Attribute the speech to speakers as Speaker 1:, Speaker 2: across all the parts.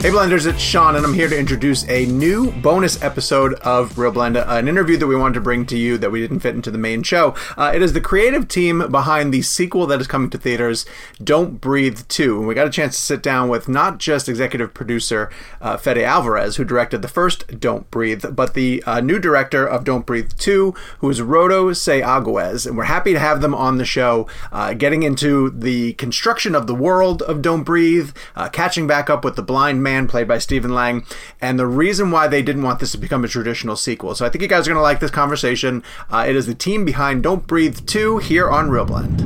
Speaker 1: Hey Blenders, it's Sean, and I'm here to introduce a new bonus episode of Real Blenda, an interview that we wanted to bring to you that we didn't fit into the main show. Uh, it is the creative team behind the sequel that is coming to theaters, Don't Breathe 2. And we got a chance to sit down with not just executive producer uh, Fede Alvarez, who directed the first Don't Breathe, but the uh, new director of Don't Breathe 2, who is Rodo Sayagues. And we're happy to have them on the show, uh, getting into the construction of the world of Don't Breathe, uh, catching back up with the blind man played by Stephen Lang, and the reason why they didn't want this to become a traditional sequel. So I think you guys are going to like this conversation. Uh, it is the team behind Don't Breathe 2 here on Real Blend.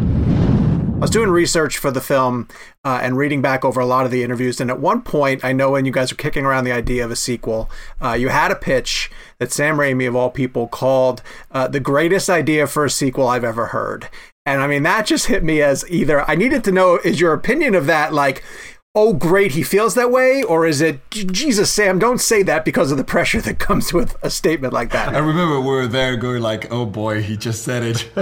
Speaker 1: I was doing research for the film uh, and reading back over a lot of the interviews, and at one point, I know when you guys were kicking around the idea of a sequel, uh, you had a pitch that Sam Raimi, of all people, called uh, the greatest idea for a sequel I've ever heard. And I mean, that just hit me as either I needed to know is your opinion of that like oh great he feels that way or is it jesus sam don't say that because of the pressure that comes with a statement like that
Speaker 2: I remember we were there going like, "Oh boy, he just said it."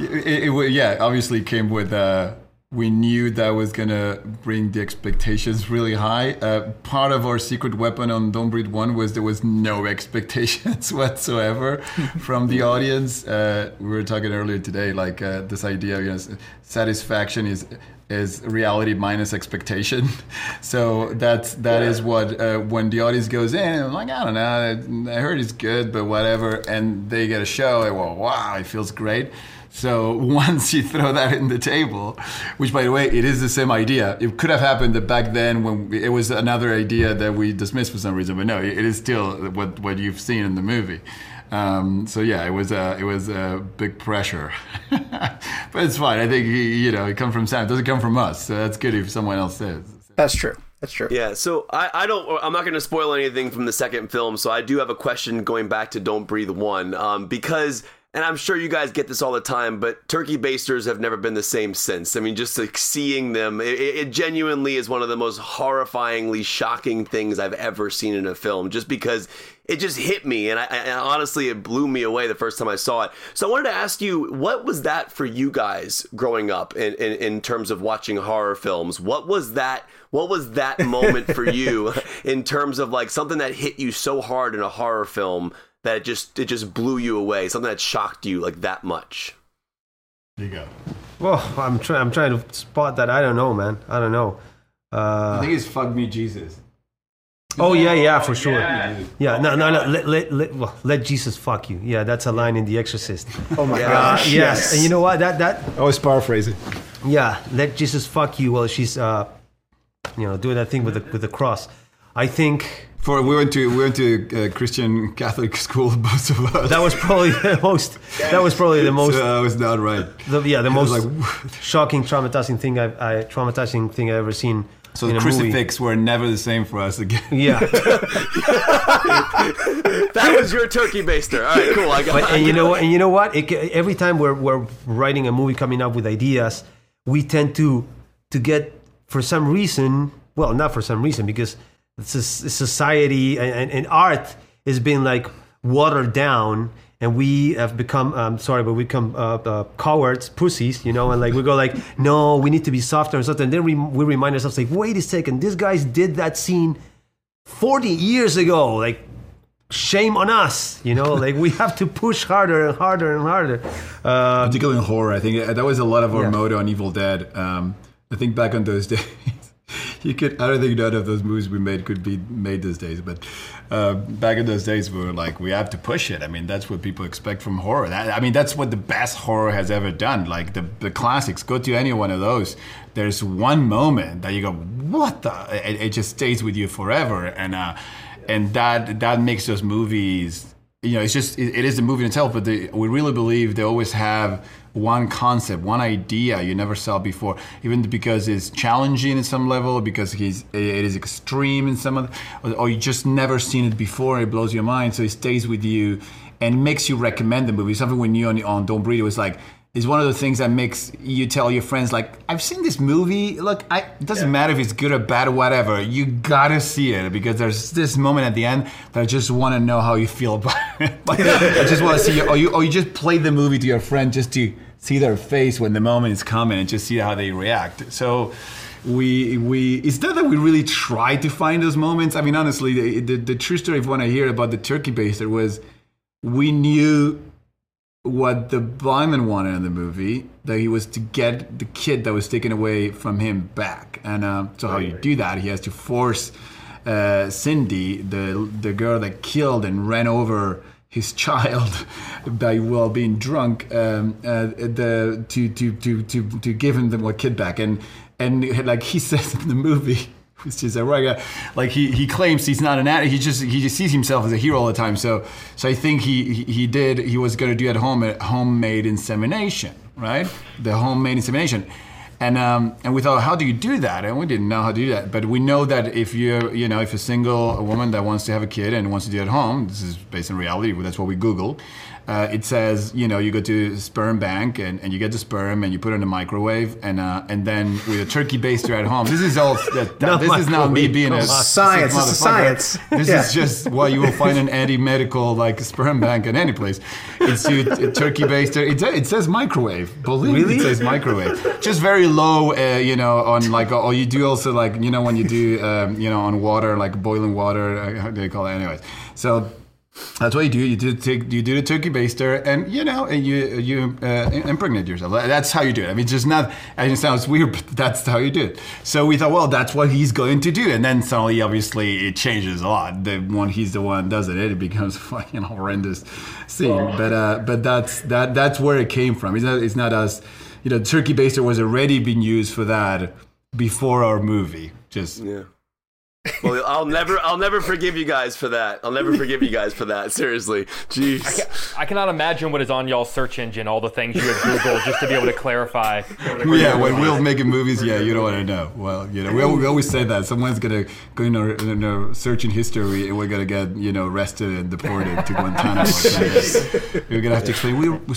Speaker 2: it, it wa- yeah, obviously came with. Uh, we knew that was gonna bring the expectations really high. Uh, part of our secret weapon on Don't Breathe One was there was no expectations whatsoever from the audience. Uh, we were talking earlier today, like uh, this idea, you know, satisfaction is is reality minus expectation. So that's that is what uh, when the audience goes in, I'm like, I don't know, I heard it's good, but whatever, and they get a show, they go, wow, it feels great. So once you throw that in the table, which by the way, it is the same idea. It could have happened that back then when it was another idea that we dismissed for some reason, but no, it is still what what you've seen in the movie. Um, so yeah, it was a it was a big pressure, but it's fine. I think you know it comes from Sam. It doesn't come from us, so that's good if someone else says.
Speaker 1: that's true that's true
Speaker 3: Yeah, so I, I don't I'm not going to spoil anything from the second film, so I do have a question going back to Don't Breathe One, um, because and I'm sure you guys get this all the time, but turkey basters have never been the same since. I mean, just like seeing them, it, it genuinely is one of the most horrifyingly shocking things I've ever seen in a film. Just because it just hit me, and, I, and honestly, it blew me away the first time I saw it. So I wanted to ask you, what was that for you guys growing up in, in, in terms of watching horror films? What was that? What was that moment for you in terms of like something that hit you so hard in a horror film that it just it just blew you away? Something that shocked you like that much?
Speaker 2: There you go.
Speaker 4: Well, I'm trying. I'm trying to spot that. I don't know, man. I don't know. Uh, I
Speaker 2: think it's "Fuck Me, Jesus."
Speaker 4: oh yeah, yeah, for sure. Yeah, no, no, no. Let, let, let, well, let Jesus fuck you. Yeah, that's a line in The Exorcist.
Speaker 1: oh my
Speaker 4: Uh,
Speaker 1: gosh
Speaker 4: yes. and you know what? That that
Speaker 5: I always paraphrase it.
Speaker 4: yeah, let Jesus fuck you. While she's uh, you know, doing that thing with the with the cross. I think
Speaker 2: For we went to we went to uh, Christian Catholic school, both of us.
Speaker 4: that was probably the most. That was probably the most.
Speaker 2: so that was not right.
Speaker 4: The, yeah, the
Speaker 2: It
Speaker 4: most
Speaker 2: like,
Speaker 4: shocking, traumatizing thing I've I, traumatizing thing I've ever seen
Speaker 2: So the
Speaker 4: a movie.
Speaker 2: crucifix were never the same for us again.
Speaker 4: Yeah,
Speaker 3: That was your turkey baster. All right, cool. I got.
Speaker 4: but and you know what? And you know what? It, every time we're we're writing a movie, coming up with ideas, we tend to to get for some reason. Well, not for some reason, because it's a, s- society and, and, art has been like watered down. And we have become, um, sorry, but we become uh, uh, cowards, pussies, you know, and like we go like, no, we need to be softer and something. And then we, we remind ourselves like, wait a second, this guys did that scene 40 years ago. Like, shame on us, you know, like we have to push harder and harder and harder. Uh,
Speaker 2: particularly in horror. I think that was a lot of our
Speaker 4: Yeah.
Speaker 2: motto on Evil Dead. Um, I think back on those days, you could. I don't think none of those movies we made could be made these days. But uh, back in those days, we were like, we have to push it. I mean, that's what people expect from horror. That, I mean, that's what the best horror has ever done. Like the the classics. Go to any one of those. There's one moment that you go, what the? It, it just stays with you forever, and uh, and that that makes those movies you know, it's just it, it is the movie itself, but they, we really believe they always have one concept, one idea you never saw before, even because it's challenging in some level, because he's it is extreme in some other, or, you just never seen it before, it blows your mind, so it stays with you and makes you recommend the movie. Something we knew on, on Don't Breathe, it was like is one of the things that makes you tell your friends like I've seen this movie. Look, I, it doesn't matter if it's good or bad or whatever. You gotta see it because there's this moment at the end that I just want to know how you feel about it. Like, I just want to see you, or you, or you just play the movie to your friend just to see their face when the moment is coming and just see how they react. So. We we it's not that we really try to find those moments. I mean, honestly, the the, the true story of when I hear about the turkey baster was we knew what the blind man wanted in the movie that he was to get the kid that was taken away from him back. And um, so how you do that he has to force uh, cindy the the girl that killed and ran over his child by while being drunk um, uh, the to, to to to to give him the kid back. And and like he says in the movie it's just a regular, like he, he claims he's not an addict. He just he just sees himself as a hero all the time. So so I think he he, he did he was going to do at home a homemade insemination, right? The homemade insemination, and um and we thought how do you do that? And we didn't know how to do that, but we know that if you're you know if a single woman that wants to have a kid and wants to do it at home, this is based on reality. That's what we Google. Uh, it says you know you go to sperm bank and, and you get the sperm and you put it in the microwave and uh, and then with a turkey baster at home. This is all that, that-
Speaker 4: Not
Speaker 2: this is not me being a
Speaker 4: come.
Speaker 1: Science, this is science.
Speaker 2: This
Speaker 1: Yeah.
Speaker 2: is just what you will find an anti-medical like sperm bank in any place. It's to a turkey baster. It, it says microwave. Believe
Speaker 4: Really?
Speaker 2: it says microwave. Just very low, uh, you know, on like or you do also like you know when you do um, you know on water like boiling water. Uh, how do they call it? Anyways, so. That's what you do. You do take, you do the turkey baster, and you know, and you you uh, impregnate yourself. That's how you do it. I mean, it's just not. I mean, it sounds weird, but that's how you do it. So we thought, well, that's what he's going to do, and then suddenly, obviously, it changes a lot. The one he's the one does it, it becomes fucking horrendous scene. But uh, but that's that that's where it came from. It's not it's not us. You know, turkey baster was already being used for that before our movie. Just
Speaker 3: Yeah. Well, I'll never, I'll never forgive you guys for that. I'll never forgive you guys for that. Seriously, jeez.
Speaker 5: I cannot imagine what is on y'all's search engine, all the things you have Googled just to be able to clarify.
Speaker 2: Yeah, when we're making movies, yeah, you don't want to know. Well, you know, we, we always say that someone's gonna go in our, in our search in history, and we're gonna get you know arrested and deported to Guantanamo. or something. we're gonna have to explain we're, we're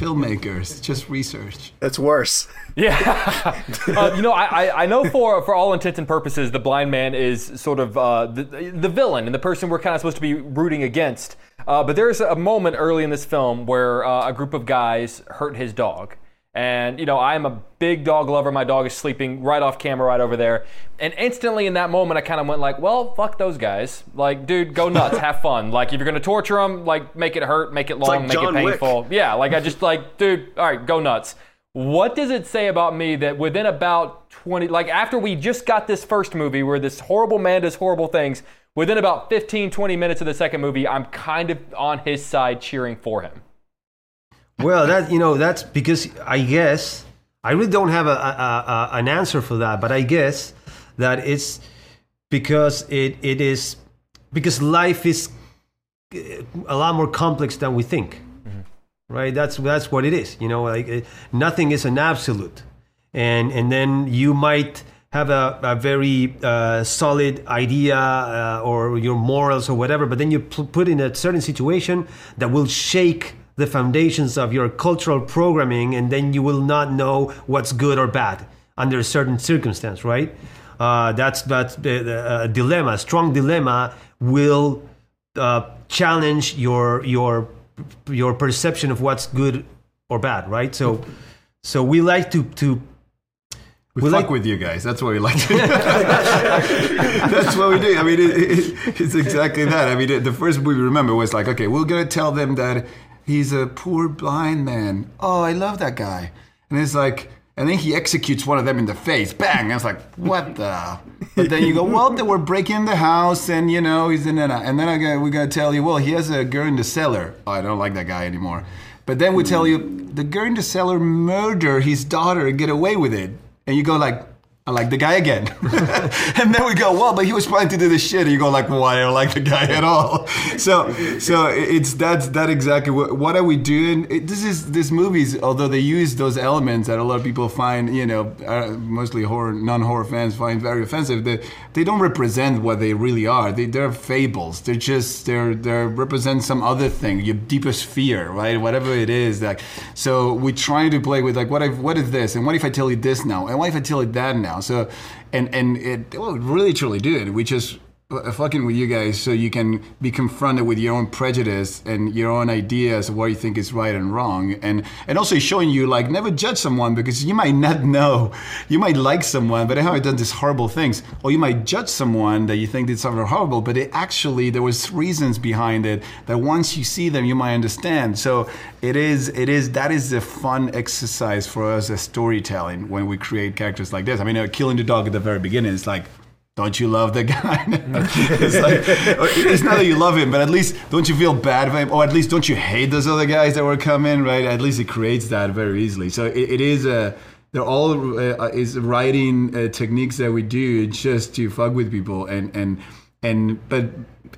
Speaker 2: filmmakers, just research.
Speaker 1: That's worse.
Speaker 5: Yeah, uh, you know, I, I- I know for for all intents and purposes, the blind man is sort of uh, the the villain and the person we're kind of supposed to be rooting against. Uh, but there's a moment early in this film where uh, a group of guys hurt his dog. And, you know, I'm a big dog lover. My dog is sleeping right off camera right over there. And instantly in that moment, I kind of went like, well, fuck those guys. Like, dude, go nuts. have fun. Like, if you're going to torture them, like, make it hurt, make it long,
Speaker 3: like
Speaker 5: make
Speaker 3: John
Speaker 5: it
Speaker 3: Wick.
Speaker 5: painful. Yeah, like, I just, like, dude, all right, go nuts. What does it say about me that within about 20, like, after we just got this first movie where this horrible man does horrible things, within about 15, 20 minutes of the second movie, I'm kind of on his side cheering for him.
Speaker 4: Well, that you know, that's because I guess I really don't have a, a, a, an answer for that, but I guess that it's because it it is because life is uh, a lot more complex than we think, right? That's that's what it is. You know, like nothing is an absolute, and and then you might have a, a very uh, solid idea uh, or your morals or whatever, but then you put in a certain situation that will shake the foundations of your cultural programming, and then you will not know what's good or bad under a certain circumstance, right? Uh, that's that's the, the uh, dilemma. Strong dilemma will uh, challenge your your your perception of what's good or bad, right? So so we like to to
Speaker 2: We,
Speaker 4: We
Speaker 2: fuck
Speaker 4: like-
Speaker 2: with you guys. That's what we like. To That's what we do. I mean, it, it, it's exactly that. I mean, the first movie remember was like, okay, we're gonna tell them that he's a poor blind man. Oh, I love that guy. And it's like, and then he executes one of them in the face. Bang! And it's like, what the? But then you go, well, they were breaking the house, and you know, he's in out. And then I go, we're gonna tell you, well, he has a girl in the cellar. Oh, I don't like that guy anymore. But then we tell you, the girl in the cellar murder his daughter and get away with it. And you go like, I like the guy again. and then we go, well, but he was planning to do this shit. And you go like, well, I don't like the guy at all. So, so it's that's that exactly what, what are we doing? It, this is this movies, although they use those elements that a lot of people find, you know, uh, mostly horror, non-horror fans find very offensive. They, they don't represent what they really are. They, they're fables. They're just they're they represent some other thing, your deepest fear, right? Whatever it is. Like, so we try to play with like, what if what is this, and what if I tell you this now, and what if I tell you that now? So, and and it well, really truly did. We just fucking with you guys so you can be confronted with your own prejudice and your own ideas of what you think is right and wrong and and also showing you like never judge someone because you might not know. You might like someone but they haven't done these horrible things. Or you might judge someone that you think did something horrible but it actually there was reasons behind it that once you see them you might understand. So it is it is that is a fun exercise for us as storytelling when we create characters like this. I mean uh, killing the dog at the very beginning is like don't you love the guy? it's like it's not that you love him, but at least don't you feel bad for him, or at least don't you hate those other guys that were coming, right? At least it creates that very easily. So it, it is a. They're all uh, is writing uh, techniques that we do just to fuck with people, and and and but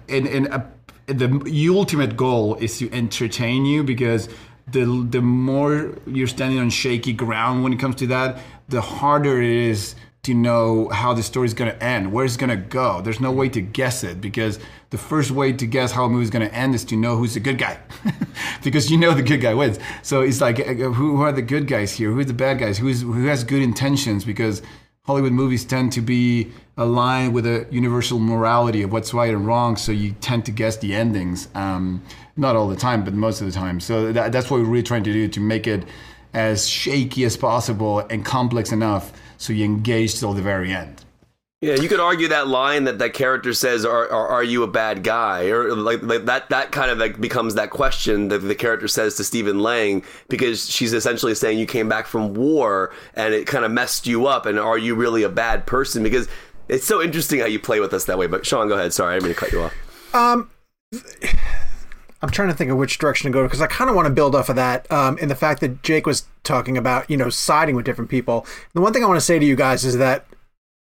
Speaker 2: and and uh, the ultimate goal is to entertain you because the the more you're standing on shaky ground when it comes to that, the harder it is to know how the story is going to end, where it's going to go. There's no way to guess it because the first way to guess how a movie is going to end is to know who's the good guy, because you know the good guy wins. So it's like, uh, who, who are the good guys here? Who are the bad guys? Who's who has good intentions? Because Hollywood movies tend to be aligned with a universal morality of what's right and wrong, so you tend to guess the endings. Um, not all the time, but most of the time. So that, that's what we're really trying to do to make it as shaky as possible and complex enough so you engage till the very end.
Speaker 3: Yeah, you could argue that line that that character says, "Are are, are you a bad guy?" Or like, like that that kind of like becomes that question that the character says to Stephen Lang because she's essentially saying you came back from war and it kind of messed you up, and are you really a bad person? Because it's so interesting how you play with us that way. But Sean, go ahead. Sorry, I didn't mean to cut you off.
Speaker 1: Um, I'm trying to think of which direction to go because I kind of want to build off of that um, in the fact that Jake was talking about, you know, siding with different people. The one thing I want to say to you guys is that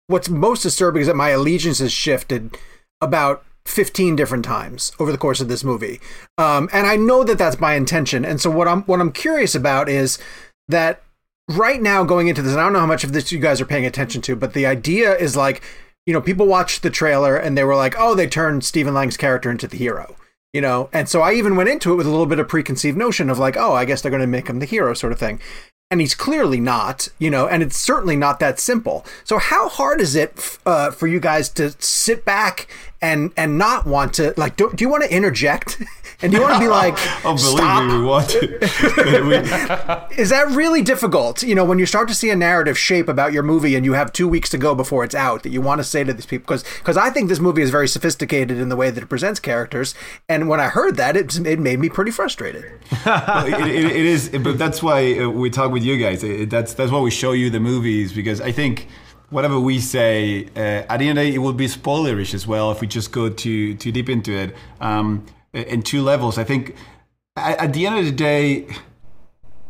Speaker 1: what's most disturbing is that my allegiance has shifted about 15 different times over the course of this movie. Um, and I know that that's my intention. And so what I'm what I'm curious about is that right now going into this, and I don't know how much of this you guys are paying attention to, but the idea is like, you know, people watched the trailer and they were like, oh, they turned Stephen Lang's character into the hero you know? And so i even went into it with a little bit of preconceived notion of like oh i guess they're going to make him the hero sort of thing. And he's clearly not you know and it's certainly not that simple. So how hard is it uh, for you guys to sit back and and not want to like do, do you want to interject and do you want to be like
Speaker 2: Oh, believe me, we want to.
Speaker 1: Is that really difficult you know when you start to see a narrative shape about your movie and you have two weeks to go before it's out that you want to say to these people because because i think this movie is very sophisticated in the way that it presents characters and when i heard that it, it made me pretty frustrated
Speaker 2: Well, it, it, it is, but that's why uh, we talk with you guys. That's that's why we show you the movies because I think whatever we say uh, at the end of the day, it will be spoilerish as well if we just go too too deep into it. Um, in two levels, I think at, the end of the day.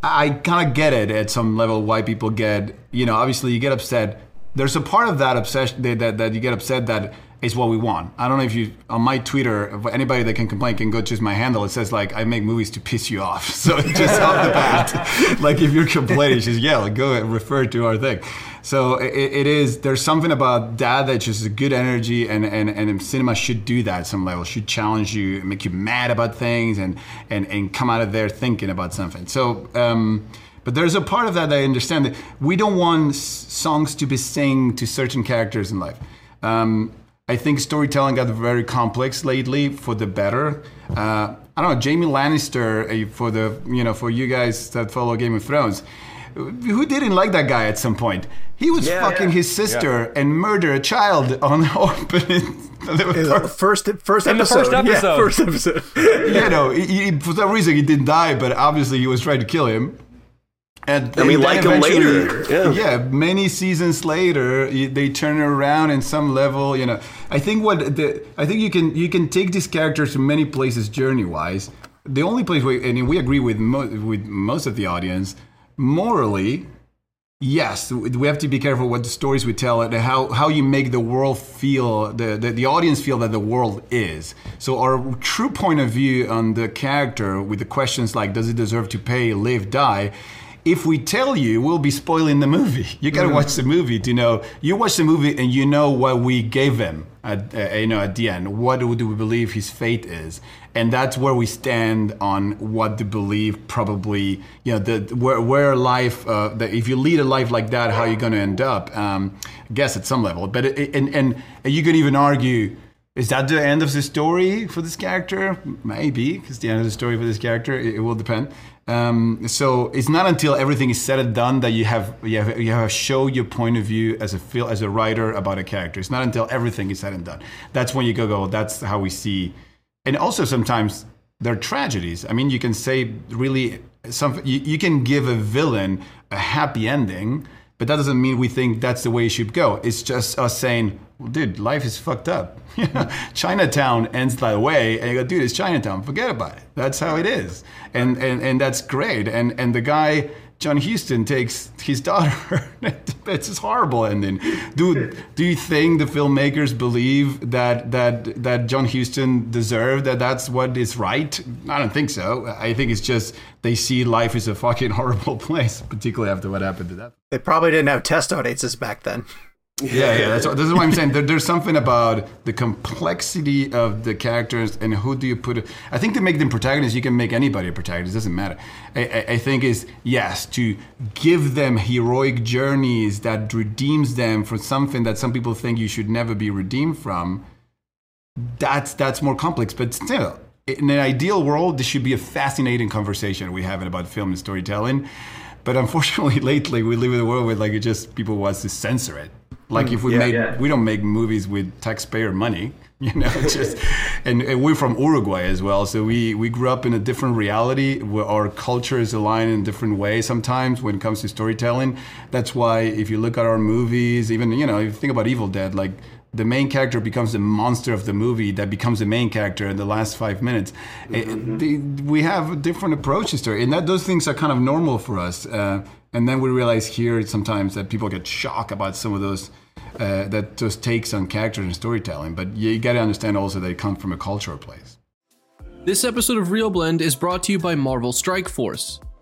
Speaker 2: I kind of get it at some level why people get, you know, obviously you get upset. There's a part of that obsession that, that, you get upset that is what we want. I don't know if you on my Twitter, anybody that can complain can go choose my handle. It says like I make movies to piss you off. So just off the bat, like if you're complaining, just yell, go and refer to our thing. So it, it is. There's something about that that just a good energy, and, and and cinema should do that at some level. Should challenge you, make you mad about things, and and and come out of there thinking about something. So. Um, but there's a part of that that I understand that we don't want songs to be sing to certain characters in life. Um, I think storytelling got very complex lately for the better. Uh, I don't know, Jaime Lannister uh, for the you know for you guys that follow Game of Thrones. Who didn't like that guy at some point? He was
Speaker 3: Yeah,
Speaker 2: fucking
Speaker 3: yeah.
Speaker 2: his sister and murder a child on opening.
Speaker 1: First, first
Speaker 5: In the
Speaker 1: episode.
Speaker 5: first
Speaker 1: Yeah,
Speaker 5: episode.
Speaker 1: first episode.
Speaker 2: you know, he, he- for some reason he didn't die, but obviously he was trying to kill him. And,
Speaker 3: And we like him later. Yeah.
Speaker 2: many seasons later, they turn around in some level. You know, I think what the I think you can you can take these characters to many places journey wise. The only place we and we agree with mo- with most of the audience morally. Yes, we have to be careful what the stories we tell and how, how you make the world feel, the, the, the audience feel that the world is. So, our true point of view on the character with the questions like, does it deserve to pay, live, die? If we tell you, we'll be spoiling the movie. You gotta watch the movie to know. You watch the movie and you know what we gave him at, uh, you know, at the end. What do we believe his fate is? And that's where we stand on what to believe probably you know the where, where life uh, the, if you lead a life like that how you're going to end up um, i guess at some level but it, and, and you could even argue is that the end of the story for this character maybe because the end of the story for this character it, it will depend um, so it's not until everything is said and done that you have you have you have show your point of view as a feel as a writer about a character. It's not until everything is said and done. That's when you go go. That's how we see and also sometimes they're tragedies. I mean, you can say really. You, you can give a villain a happy ending, but that doesn't mean we think that's the way it should go. It's just us saying, well, "Dude, life is fucked up." Chinatown ends that way, and you go, "Dude, it's Chinatown. Forget about it. That's how it is," and and and that's great. And and the guy. John Huston takes his daughter. it's just horrible ending. Do do you think the filmmakers believe that that that John Huston deserved that? That's what is right. I don't think so. I think it's just they see life as a fucking horrible place, particularly after what happened to that.
Speaker 1: They probably didn't have test audiences back then.
Speaker 2: Yeah, yeah. That's what, this is what I'm saying. There, there's something about the complexity of the characters and who do you put. I think to make them protagonists, you can make anybody a protagonist. It doesn't matter. I, I, think is yes to give them heroic journeys that redeems them from something that some people think you should never be redeemed from. That's that's more complex, but still. In an ideal world, this should be a fascinating conversation we have about film and storytelling. But unfortunately, lately we live in a world where like it just people wants to censor it. Like if we
Speaker 1: yeah,
Speaker 2: made,
Speaker 1: yeah.
Speaker 2: we don't make movies with taxpayer money, you know. Just and, and we're from Uruguay as well, so we we grew up in a different reality where our culture is aligned in different ways. Sometimes when it comes to storytelling, that's why if you look at our movies, even you know, if you think about Evil Dead, like the main character becomes the monster of the movie that becomes the main character in the last five minutes. Eh, the- we have different approaches to it, and that those things are kind of normal for us. Uh, and then we realize here sometimes that people get shocked about some of those uh, that those takes on characters and storytelling. But you, got to understand also they come from a cultural place.
Speaker 6: This episode of Real Blend is brought to you by Marvel Strike Force.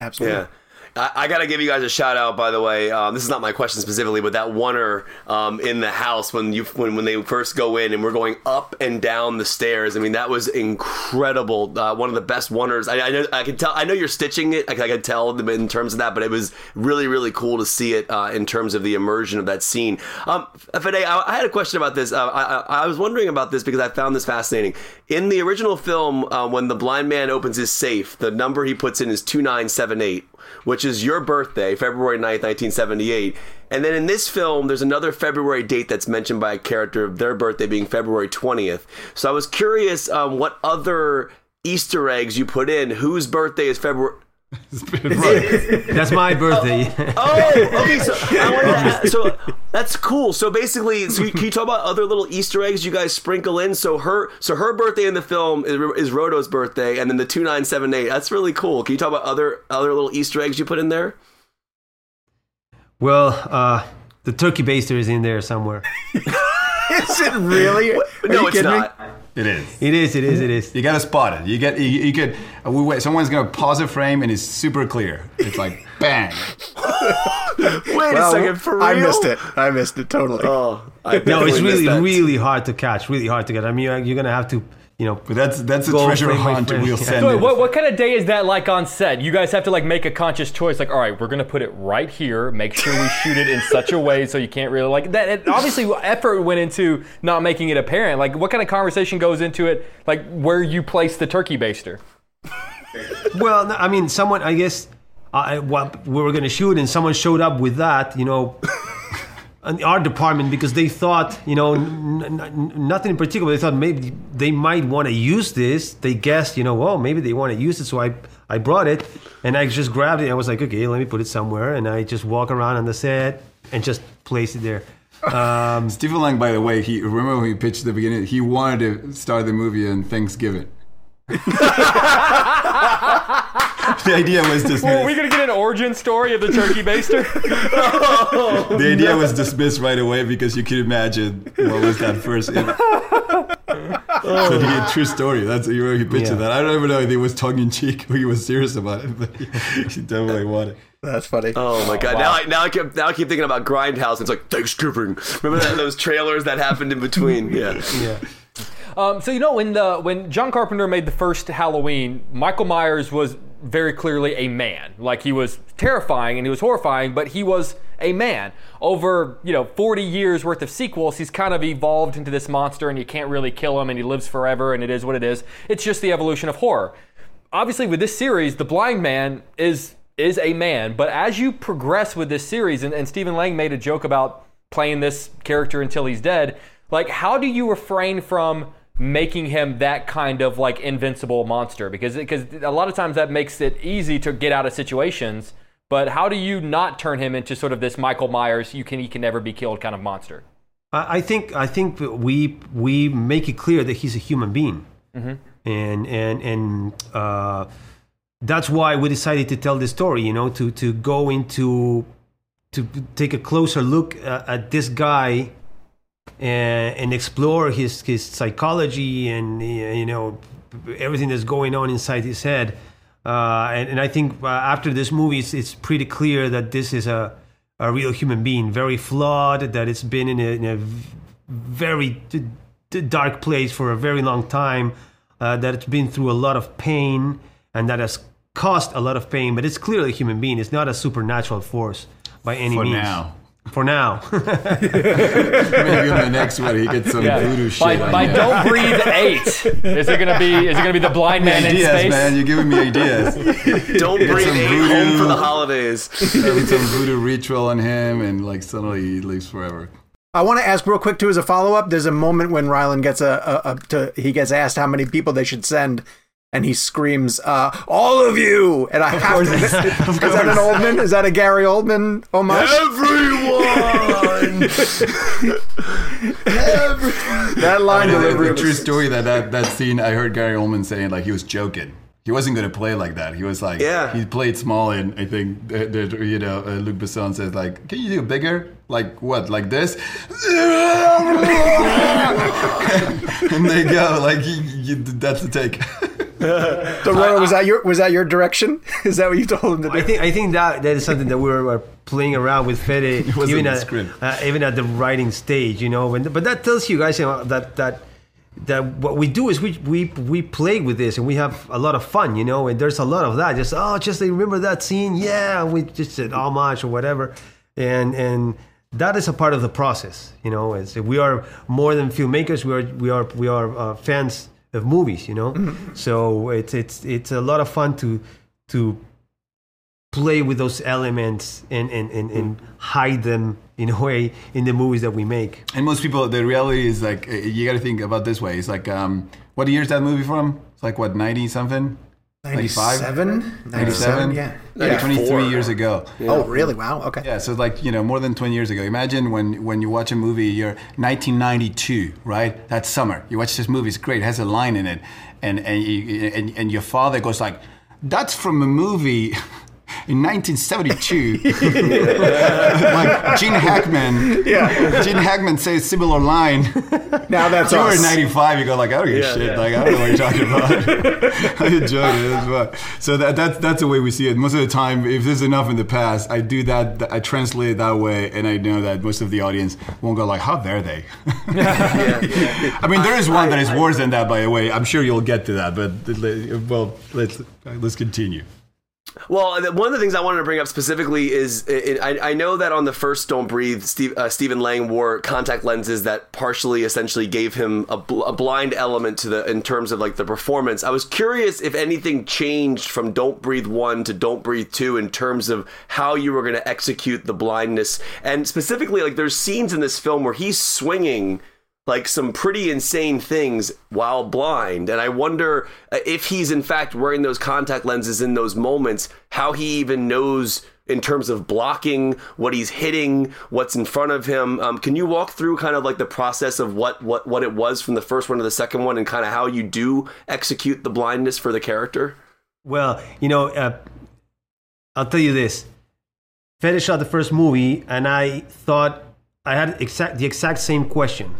Speaker 1: Absolutely.
Speaker 3: Yeah. I, I got to give you guys a shout out, by the way. Um, this is not my question specifically, but that oneer um, in the house when you when, when they first go in and we're going up and down the stairs. I mean, that was incredible. Uh, one of the best oneers. I, I know I can tell. I know you're stitching it. I, I can tell in terms of that, but it was really really cool to see it uh, in terms of the immersion of that scene. Um, Fede, I, I had a question about this. Uh, I, I, was wondering about this because I found this fascinating. In the original film, uh, when the blind man opens his safe, the number he puts in is two nine seven eight which is your birthday, February 9th, 1978. And then in this film, there's another February date that's mentioned by a character of their birthday being February 20th. So I was curious um, what other Easter eggs you put in. Whose birthday is February?
Speaker 4: That's my birthday.
Speaker 3: Oh, okay. So, I wanted to ask- so that's cool. So basically, so can you talk about other little Easter eggs you guys sprinkle in? So her, so her birthday in the film is, is Rodo's birthday, and then the two nine seven eight. That's really cool. Can you talk about other other little Easter eggs you put in there?
Speaker 4: well, uh, the turkey baster is in there somewhere.
Speaker 1: Is it really? Are
Speaker 3: No,
Speaker 1: you
Speaker 3: it's
Speaker 1: kidding me?
Speaker 3: Not.
Speaker 2: It is.
Speaker 4: It is. It is. It is.
Speaker 2: You gotta spot it. You get. You, you could. Uh, we wait. Someone's gonna pause a frame and it's super clear. It's like bang.
Speaker 3: Wait
Speaker 1: Well,
Speaker 3: a second, for real?
Speaker 1: I missed it. I missed it totally.
Speaker 3: Oh, I
Speaker 4: No, it's really, really hard to catch. Really hard to get. I mean, you're gonna have to, you know.
Speaker 2: But that's that's a treasure hunt.
Speaker 4: frame.
Speaker 2: We'll send
Speaker 5: So
Speaker 2: it.
Speaker 5: wait, what, what kind of day is that like on set? You guys have to like make a conscious choice. Like, all right, we're gonna put it right here. Make sure we shoot it in such a way so you can't really like that. It, obviously, effort went into not making it apparent. Like, what kind of conversation goes into it? Like, where you place the turkey baster?
Speaker 4: Well, I mean, someone. I guess. I, what we were gonna shoot, and someone showed up with that. You know. In our department, because they thought, you know, n- n- nothing in particular. They thought maybe they might want to use this. They guessed, you know, well, maybe they want to use it. So I, I brought it, and I just grabbed it. I was like, okay, let me put it somewhere, and I just walk around on the set and just place it there. Um,
Speaker 2: Stephen Lang, by the way, he remember when he pitched the beginning. He wanted to start the movie on Thanksgiving. the idea was dismissed.
Speaker 5: Well, are we gonna get an origin story of the turkey baster?
Speaker 2: the idea was dismissed right away because you could imagine what was that first. Image. so the true story. That's you where he pictured
Speaker 4: Yeah.
Speaker 2: that. I don't even know if he was tongue in cheek or he was serious about it, but he, he definitely wanted.
Speaker 1: That's funny.
Speaker 3: Oh my god! Now, I, now I keep now I keep thinking about Grindhouse. It's like Thanksgiving. Remember that, those trailers that happened in between? Yeah.
Speaker 4: yeah.
Speaker 5: Um, so you know when the when John Carpenter made the first Halloween, Michael Myers was very clearly a man. Like he was terrifying and he was horrifying, but he was a man. Over you know 40 years worth of sequels, he's kind of evolved into this monster, and you can't really kill him, and he lives forever, and it is what it is. It's just the evolution of horror. Obviously, with this series, the blind man is is a man, but as you progress with this series, and, and Stephen Lang made a joke about playing this character until he's dead. Like, how do you refrain from making him that kind of like invincible monster? Because because a lot of times that makes it easy to get out of situations. But how do you not turn him into sort of this Michael Myers, you can he can never be killed kind of monster?
Speaker 4: I think I think we we make it clear that he's a human being, and and and uh, that's why we decided to tell this story. You know, to to go into to take a closer look uh, at this guy and, and explore his his psychology and uh, you know everything that's going on inside his head. Uh, and, and I think uh, after this movie, it's, it's pretty clear that this is a a real human being, very flawed, that it's been in a, in a very d- d- dark place for a very long time, uh, that it's been through a lot of pain, and that has caused a lot of pain, but it's clearly a human being. It's not a supernatural force by any
Speaker 2: For
Speaker 4: means.
Speaker 2: now.
Speaker 4: For now.
Speaker 2: Maybe in the next one he gets some
Speaker 5: Yeah.
Speaker 2: voodoo shit.
Speaker 5: By,
Speaker 2: on
Speaker 5: by
Speaker 2: you.
Speaker 5: don't breathe eight. Is it gonna be? Is it gonna be the blind man in
Speaker 2: ideas,
Speaker 5: space?
Speaker 2: man. You're giving me ideas.
Speaker 3: Don't breathe
Speaker 2: some
Speaker 3: eight
Speaker 2: voodoo.
Speaker 3: home for the holidays.
Speaker 2: Having some voodoo ritual on him, and like suddenly he lives forever.
Speaker 1: I want to ask real quick too as a follow up. There's a moment when Rylan gets a, a, a to, he gets asked how many people they should send, and he screams, uh, "All of you!" And I have to. Is that an Oldman? Is that a Gary Oldman homage?
Speaker 3: Everyone.
Speaker 1: that line
Speaker 2: The,
Speaker 1: delivery.
Speaker 2: the true story that, that that scene, I heard Gary Oldman saying like he was joking. He wasn't going to play like that. He was like,
Speaker 3: Yeah.
Speaker 2: he played small, and I think the, the, you know uh, Luc Besson says like, can you do bigger? Like what? Like this? and they go like, you, you, that's the take.
Speaker 1: So, Ronan, was that your was that your direction? Is that what you told him to do?
Speaker 4: I think I think that that is something that we were playing around with Fede even at uh, even at the writing stage, you know. When, but that tells you guys you know, that that that what we do is we we we play with this and we have a lot of fun, you know. And there's a lot of that. Just oh, just remember that scene, yeah. We just said homage or whatever, and and that is a part of the process, you know. It's, we are more than filmmakers. We are we are we are uh, fans of movies, you know. So it's it's it's a lot of fun to to play with those elements and, and, and, and hide them in a way in the movies that we make.
Speaker 2: And most people, the reality is like uh, you got to think about this way. It's like, um, what year is that movie from? It's like what ninety something,
Speaker 1: 97?
Speaker 2: 97,
Speaker 1: yeah.
Speaker 2: Like twenty three years ago.
Speaker 1: Oh, really? Wow. Okay.
Speaker 2: Yeah, so like you know, more than twenty years ago. Imagine when when you watch a movie, you're 1992, right? That summer, you watch this movie. It's great. It has a line in it, and and you, and, and your father goes like, "That's from a movie." In 1972, like Gene Hackman,
Speaker 1: Yeah.
Speaker 2: Gene Hackman says similar line.
Speaker 1: Now that's
Speaker 2: You were
Speaker 1: us.
Speaker 2: in 95, you go like, I don't give
Speaker 3: Yeah,
Speaker 2: shit.
Speaker 3: yeah.
Speaker 2: Like, I don't know what you're talking about. I enjoyed it as well. So that, that's, that's the way we see it. Most of the time, if there's enough in the past, I do that, I translate it that way, and I know that most of the audience won't go like, how dare they? I mean, there is one that is worse than that, by the way. I'm sure you'll get to that, but, uh, well, let's, let's continue.
Speaker 3: Well, one of the things I wanted to bring up specifically is i I, I know that on the first Don't Breathe, Steve, uh, Stephen Lang wore contact lenses that partially essentially gave him a, bl- a blind element to the in terms of like the performance. I was curious if anything changed from Don't Breathe 1 to Don't Breathe 2 in terms of how you were going to execute the blindness. And specifically, like there's scenes in this film where he's swinging like some pretty insane things while blind. And i wonder if he's in fact wearing those contact lenses in those moments how he even knows in terms of blocking what he's hitting what's in front of him. Um, can you walk through kind of like the process of what what what it was from the first one to the second one and kind of how you do execute the blindness for the character?
Speaker 4: Well, you know, uh, I'll tell you this. Fede shot the first movie, and I thought I had exact the exact same question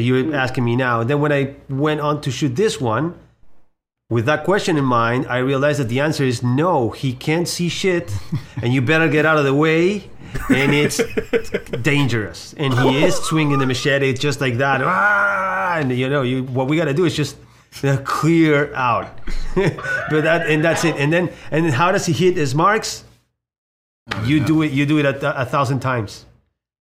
Speaker 4: that you're asking me now. And then when I went on to shoot this one, with that question in mind, I realized that the answer is no. He can't see shit, and you better get out of the way. And it's dangerous. And he is swinging the machete just like that. Ah! And you know, you, what we got to do is just uh, clear out. but that and that's it. And then and then how does he hit his marks? you do it. You do it a, a thousand times.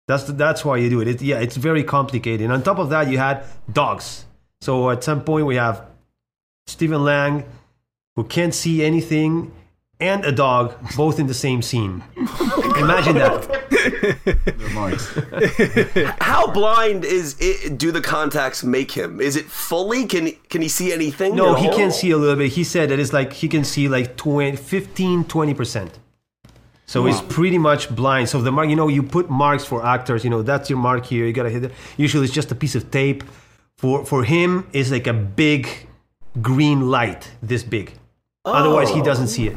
Speaker 4: That's that's why you do it. it. Yeah, it's very complicated. And on top of that, you had dogs. So at some point, we have Stephen Lang, who can't see anything, and a dog, both in the same scene. Imagine that.
Speaker 3: How blind is it do the contacts make him is it fully can can he see anything
Speaker 4: No, he
Speaker 3: all?
Speaker 4: can see a little bit. He said that it's like he can see like 20, 15, 20%. So he's pretty much blind. So the mark, you know, you put marks for actors, you know, that's your mark here. You gotta hit it. Usually it's just a piece of tape. For for him, it's like a big green light, this big. Otherwise, he oh. doesn't see it.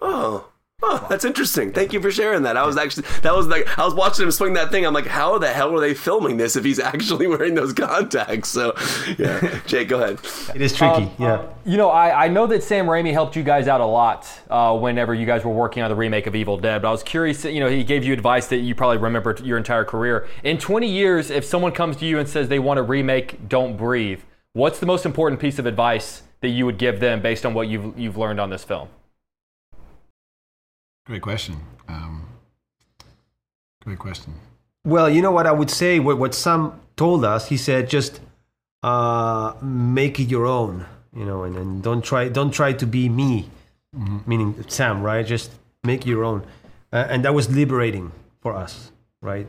Speaker 3: Oh. Oh, that's interesting. Thank you for sharing that. I was actually that was like I was watching him swing that thing. I'm like, how the hell are they filming this if he's actually wearing those contacts? So, yeah, Jake, go ahead.
Speaker 4: It is tricky.
Speaker 5: Um,
Speaker 4: yeah.
Speaker 5: You know, I, I know that Sam Raimi helped you guys out a lot uh, whenever you guys were working on the remake of Evil Dead. But I was curious, you know, he gave you advice that you probably remember your entire career. In 20 years, if someone comes to you and says they want to remake Don't Breathe, what's the most important piece of advice that you would give them based on what you've you've learned on this film?
Speaker 2: Great question. Um, great question.
Speaker 4: Well, you know what I would say. What, what Sam told us, he said, just uh, make it your own. You know, and, and don't try don't try to be me, meaning Sam, right? Just make your own, uh, and that was liberating for us, right?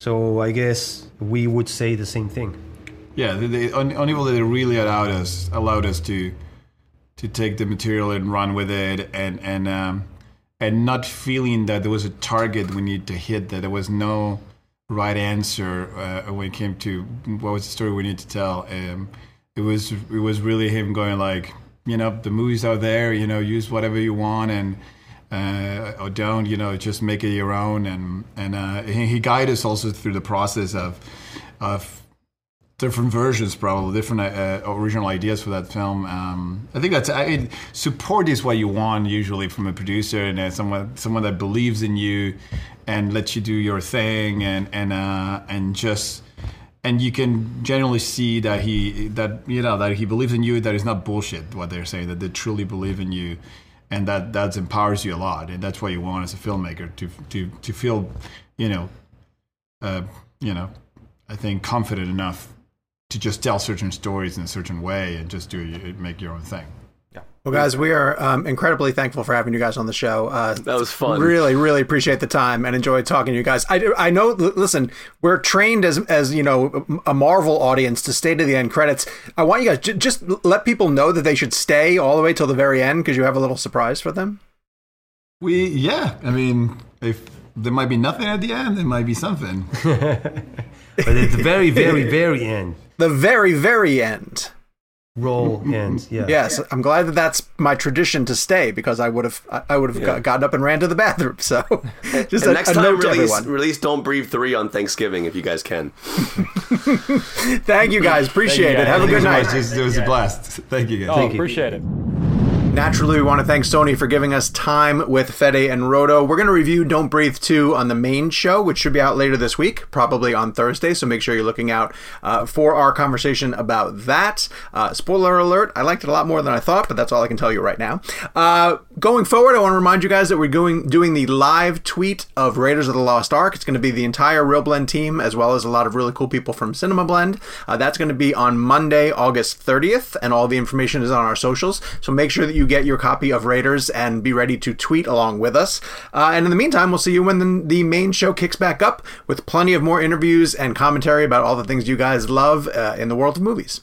Speaker 4: So I guess we would say the same thing.
Speaker 2: Yeah, the, the way that really allowed us allowed us to to take the material and run with it, and and um, and not feeling that there was a target we need to hit, that there was no right answer uh, when it came to what was the story we need to tell. Um, it was it was really him going like, you know, the movies are there, you know, use whatever you want and. Uh, or don't, you know, just make it your own, and and uh, he, he guided us also through the process of of different versions, probably different uh, original ideas for that film. Um, I think that's I support is what you want usually from a producer and uh, someone someone that believes in you and lets you do your thing and and uh, and just and you can generally see that he that you know that he believes in you that is not bullshit what they're saying that they truly believe in you and that that empowers you a lot and that's what you want as a filmmaker to to to feel you know uh, you know I think confident enough to just tell certain stories in a certain way and just do it, make your own thing. Yeah.
Speaker 1: Well, guys, we are um, incredibly thankful for having you guys on the show. Uh,
Speaker 3: That was fun.
Speaker 1: Really, really appreciate the time and enjoy talking to you guys. I, I know. l- Listen, we're trained as as you know a Marvel audience to stay to the end credits. I want you guys j- just let people know that they should stay all the way till the very end because you have a little surprise for them.
Speaker 2: We yeah, I mean if there might be nothing at the end, there might be something.
Speaker 4: But at the very, very, very end,
Speaker 1: The very, very end.
Speaker 4: roll ends. Yeah.
Speaker 1: Yes, I'm glad that that's my tradition to stay because I would have I- I would have got gotten up and ran to the bathroom. So, just
Speaker 3: And
Speaker 1: a,
Speaker 3: next
Speaker 1: a
Speaker 3: time,
Speaker 1: note
Speaker 3: release,
Speaker 1: everyone.
Speaker 3: release Don't Breathe 3 on Thanksgiving if you guys can.
Speaker 1: Thank you guys. Appreciate
Speaker 5: you,
Speaker 1: it. Have a good
Speaker 2: Thank you
Speaker 1: night.
Speaker 2: so much. It was a blast. Thank you guys.
Speaker 5: Oh,
Speaker 4: you.
Speaker 5: appreciate it.
Speaker 1: Naturally, we want to thank Sony for giving us time with Fede and Rodo. We're going to review Don't Breathe 2 on the main show, which should be out later this week, probably on Thursday. So make sure you're looking out uh, for our conversation about that. Uh, spoiler alert, I liked it a lot more than I thought, but that's all I can tell you right now. Uh, going forward, I want to remind you guys that we're going doing the live tweet of Raiders of the Lost Ark. It's going to be the entire ReelBlend team, as well as a lot of really cool people from Cinema Blend. Uh, that's going to be on Monday, August 30th, and all the information is on our socials. So make sure that you get your copy of Raiders and be ready to tweet along with us. Uh, and in the meantime, we'll see you when the, the main show kicks back up with plenty of more interviews and commentary about all the things you guys love uh, in the world of movies.